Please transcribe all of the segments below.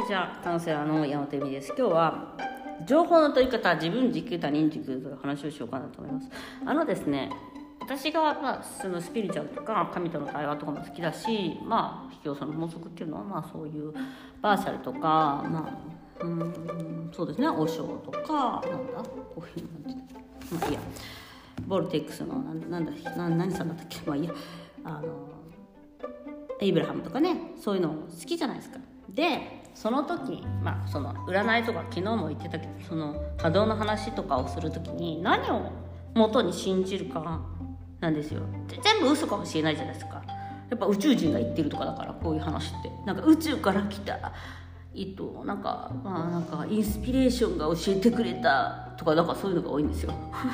にちはカウンセラーの山本由美です。今日は情報の取り方自分軸他人軸という話をしようかなと思います。あのですね私が、まあ、そのスピリチュアルとか神との対話とかも好きだしまあ秘境その法則っていうのはまあそういうバーチャルとかまあうんそうですねお尚とかなんだこういうのなんてまあいいや。ボルテックスのなんなんだな何さんだったっけ。まあいいや。あのエイブラハムとかねそういうの好きじゃないですか。でその時まあその占いとか昨日も言ってたけどその波動の話とかをする時に何を元に信じるかなんですよ。全部嘘かもしれないじゃないですか。やっぱ宇宙人が言ってるとかだからこういう話って。なんか宇宙から来たえっとなんかまあなんかインスピレーションが教えてくれたとかだからそういうのが多いんですよ。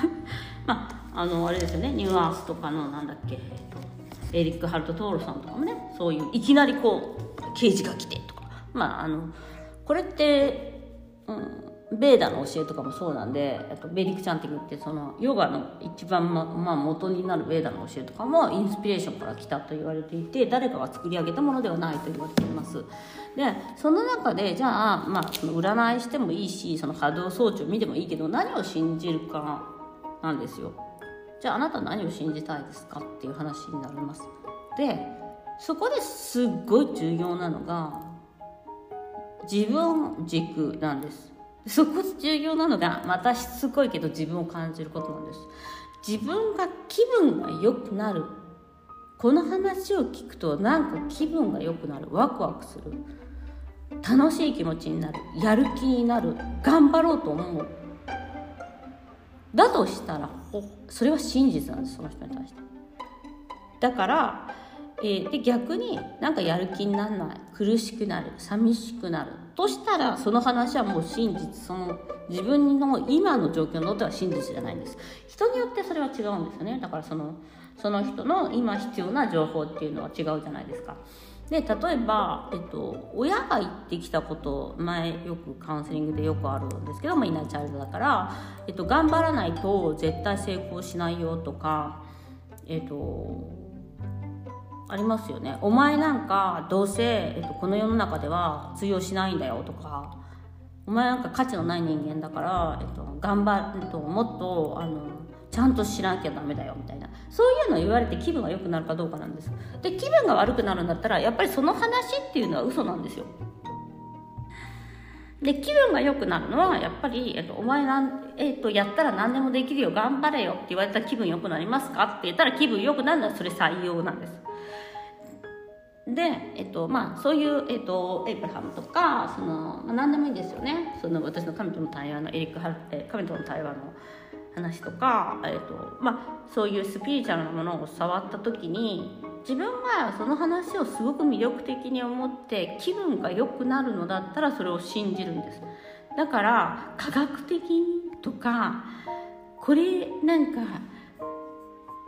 まああのあれですよね。ニュアンスとかのなんだっけ、えっと、エリック・ハルト・トールさんとかもねそういういきなりこう刑事が来てとか。まああのこれって、うん、ベーダの教えとかもそうなんであとベリック・チャンティングってそのヨガの一番、ままあ、元になるベーダの教えとかもインスピレーションから来たと言われていて誰かが作り上げたものではないと言われています。でその中でじゃあ、まあ、その占いしてもいいしその波動装置を見てもいいけど何を信じるかなんですよ。じゃああなた何を信じたいですかっていう話になります。でそこですっごい重要なのが自分軸なんです。そこ重要なのがまたしつこいけど自分を感じることなんです。自分が気分が良くなる。この話を聞くとなんか気分が良くなる。ワクワクする。楽しい気持ちになる。やる気になる。頑張ろうと思う。だとしたらそれは真実なんですその人に対して。だからえー、で逆になんかやる気にならない苦しくなる寂しくなる。としたらその話はもう真実その自分の今の状況のっては真実じゃないんです。人によってそれは違うんですよね。だからそのその人の今必要な情報っていうのは違うじゃないですか。で例えば、えっと、親が言ってきたこと前よくカウンセリングでよくあるんですけど、まあ、いないチャイルドだから、えっと、頑張らないと絶対成功しないよとかえっとありますよね。お前なんかどうせ、えっと、この世の中では通用しないんだよとかお前なんか価値のない人間だから、えっと、頑張るともっとあのちゃんと知らなきゃダメだよみたいな。そういうのを言われて気分が良くなるかどうかなんです。で気分が悪くなるんだったらやっぱりその話っていうのは嘘なんですよ。で気分が良くなるのはやっぱり、えっと、お前なん、えっと、やったら何でもできるよ。頑張れよって言われたら気分良くなりますか？って言ったら気分良くなるのはそれ採用なんです。で、えっとまあ、そういう、えっと、エイブラハムとかその、まあ、何でもいいんですよね。その私の神との対話のエリック・ハルえ神との対話の。話とか、えっとまあ、そういうスピリチュアルなものを触った時に自分がその話をすごく魅力的に思って気分が良くなるのだったらそれを信じるんです。だから科学的にとかこれなんか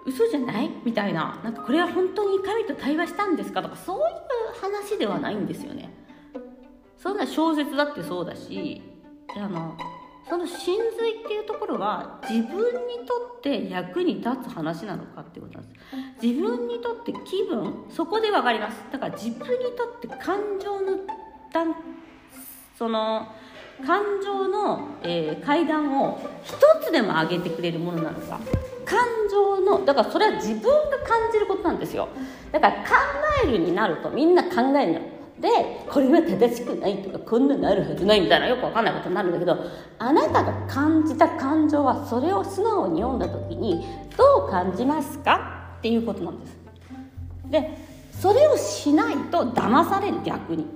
嘘じゃない？みたいな。なんかこれは本当に神と対話したんですか？とかそういう話ではないんですよね。そんな小説だってそうだしあのその真髄っていうところは自分にとって役に立つ話なのかってことなんです。自分にとって気分そこで分かります。だから自分にとって感情の段その感情の、えー、階段を一つでも上げてくれるものなのか。感情のだからそれは自分が感じることなんですよ。だから考えるになるとみんな考えるのでこれは正しくないとかこんなのあるはずないみたいなよくわかんないことになるんだけどあなたが感じた感情はそれを素直に読んだ時にどう感じますかっていうことなんです。でそれをしないと騙される逆に。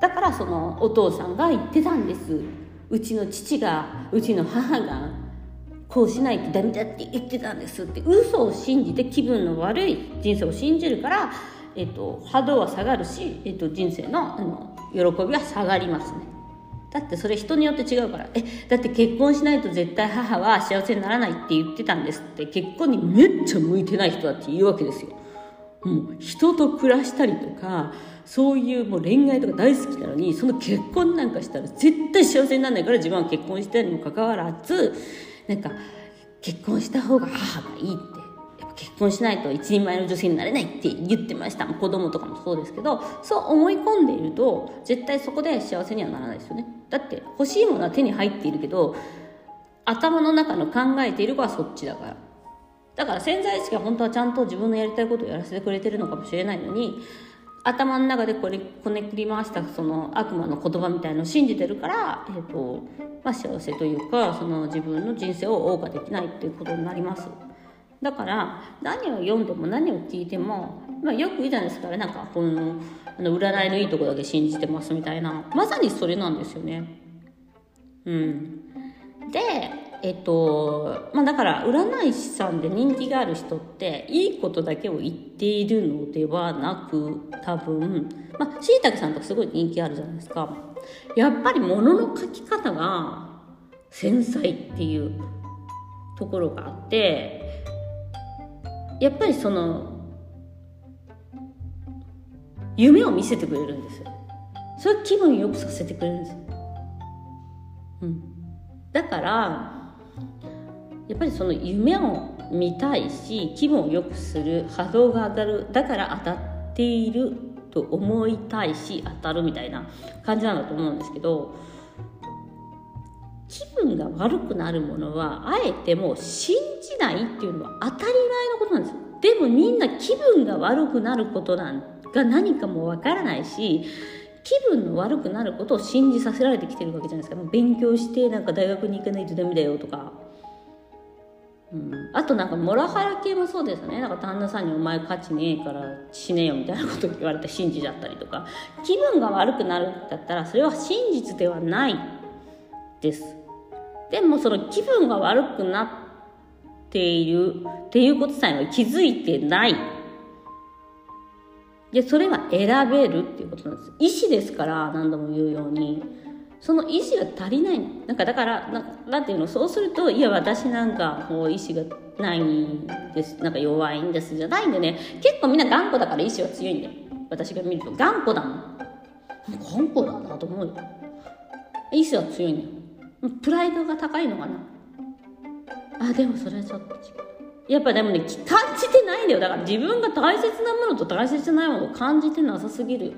だからそのお父さんが言ってたんです。うちの父がうちの母がこうしないとダメだって言ってたんですって。嘘を信じて気分の悪い人生を信じるから、えっと、波動は下がるし、えっと、人生のあの喜びは下がりますね。だってそれ人によって違うからえだって結婚しないと絶対母は幸せにならないって言ってたんですって結婚にめっちゃ向いてない人だって言うわけですよ。もう人と暮らしたりとかそういうもう恋愛とか大好きなのにその結婚なんかしたら絶対幸せにならないから自分は結婚したにもかかわらずなんか結婚した方が母がいいって結婚しないと一人前の女性になれないって言ってました。子供とかもそうですけどそう思い込んでいると絶対そこで幸せにはならないですよね。だって欲しいものは手に入っているけど頭の中の考えている子はそっちだから。だから潜在意識は本当はちゃんと自分のやりたいことをやらせてくれてるのかもしれないのに頭の中でこれこねくり回したその悪魔の言葉みたいのを信じてるから、えーとまあ、幸せというかその自分の人生を謳歌できないっていうことになります。だから何を読んでも何を聞いても、まあ、よく言うじゃないですか。なんかこのあの占いのいいとこだけ信じてますみたいな。まさにそれなんですよね。うん、でえっとまあだから占い師さんで人気がある人っていいことだけを言っているのではなく多分まあしいたけさんとかすごい人気あるじゃないですか。やっぱり物の書き方が繊細っていうところがあってやっぱりその夢を見せてくれるんですそれ気分よくさせてくれるんですうん。だからやっぱりその夢を見たいし気分を良くする波動が上がるだから当たっていると思いたいし当たるみたいな感じなんだと思うんですけど気分が悪くなるものはあえてもう信じないっていうのは当たり前のことなんです。でもみんな気分が悪くなることなんが何かもわからないし気分の悪くなることを信じさせられてきてるわけじゃないですか。勉強してなんか大学に行かないとダメだよとか、うん、あとなんかモラハラ系もそうですよね。なんか旦那さんに「お前価値ねえから死ねよ」みたいなこと言われて信じちゃったりとか。気分が悪くなるんだったらそれは真実ではないです。でもその気分が悪くなっているっていうことさえは気づいてない。で、それは選べるっていうことなんです。意思ですから、何度も言うように。その意思が足りない。なんかだから、ななんていうの、そうすると、いや、私なんか、もう意思がないんです。なんか弱いんです。じゃないんでね。結構みんな頑固だから意志は強いんだよ。私が見ると、頑固だもん。頑固だなと思うよ。意志は強いんだよ。プライドが高いのかな？あでもそれはちょっと違うやっぱでもね感じてないんだよだから自分が大切なものと大切じゃないものを感じてなさすぎる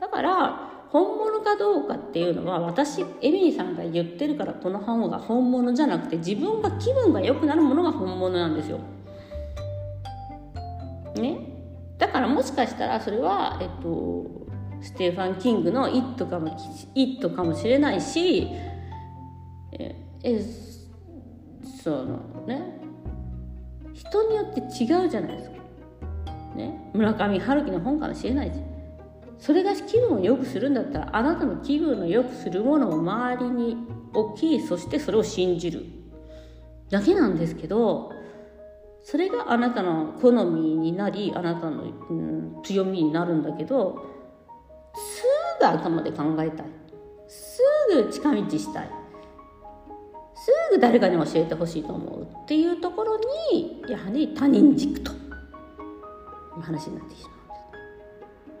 だから本物かどうかっていうのは私エミリーさんが言ってるからこの本が本物じゃなくて自分が気分が良くなるものが本物なんですよね？だからもしかしたらそれはえっとステファン・キングの「イット!」かも「イット!」かもしれないしえそのね。人によって違うじゃないですか、ね、村上春樹の本かもしれないし。それが気分を良くするんだったらあなたの気分の良くするものを周りに置きそしてそれを信じる。だけなんですけどそれがあなたの好みになりあなたの、うん、強みになるんだけどすぐ頭で考えたい。すぐ近道したい。すぐ誰かに教えてほしいと思うっていうところにやはり他人軸という話になってしまうんで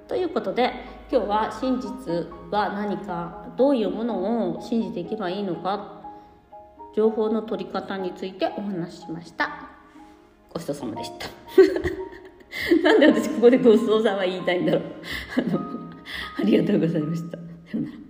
す。ということで今日は真実は何かどういうものを信じていけばいいのか情報の取り方についてお話ししました。ごちそうさまでした。なんで私ここでごちそうさま言いたいんだろう。あの、ありがとうございました。さよなら。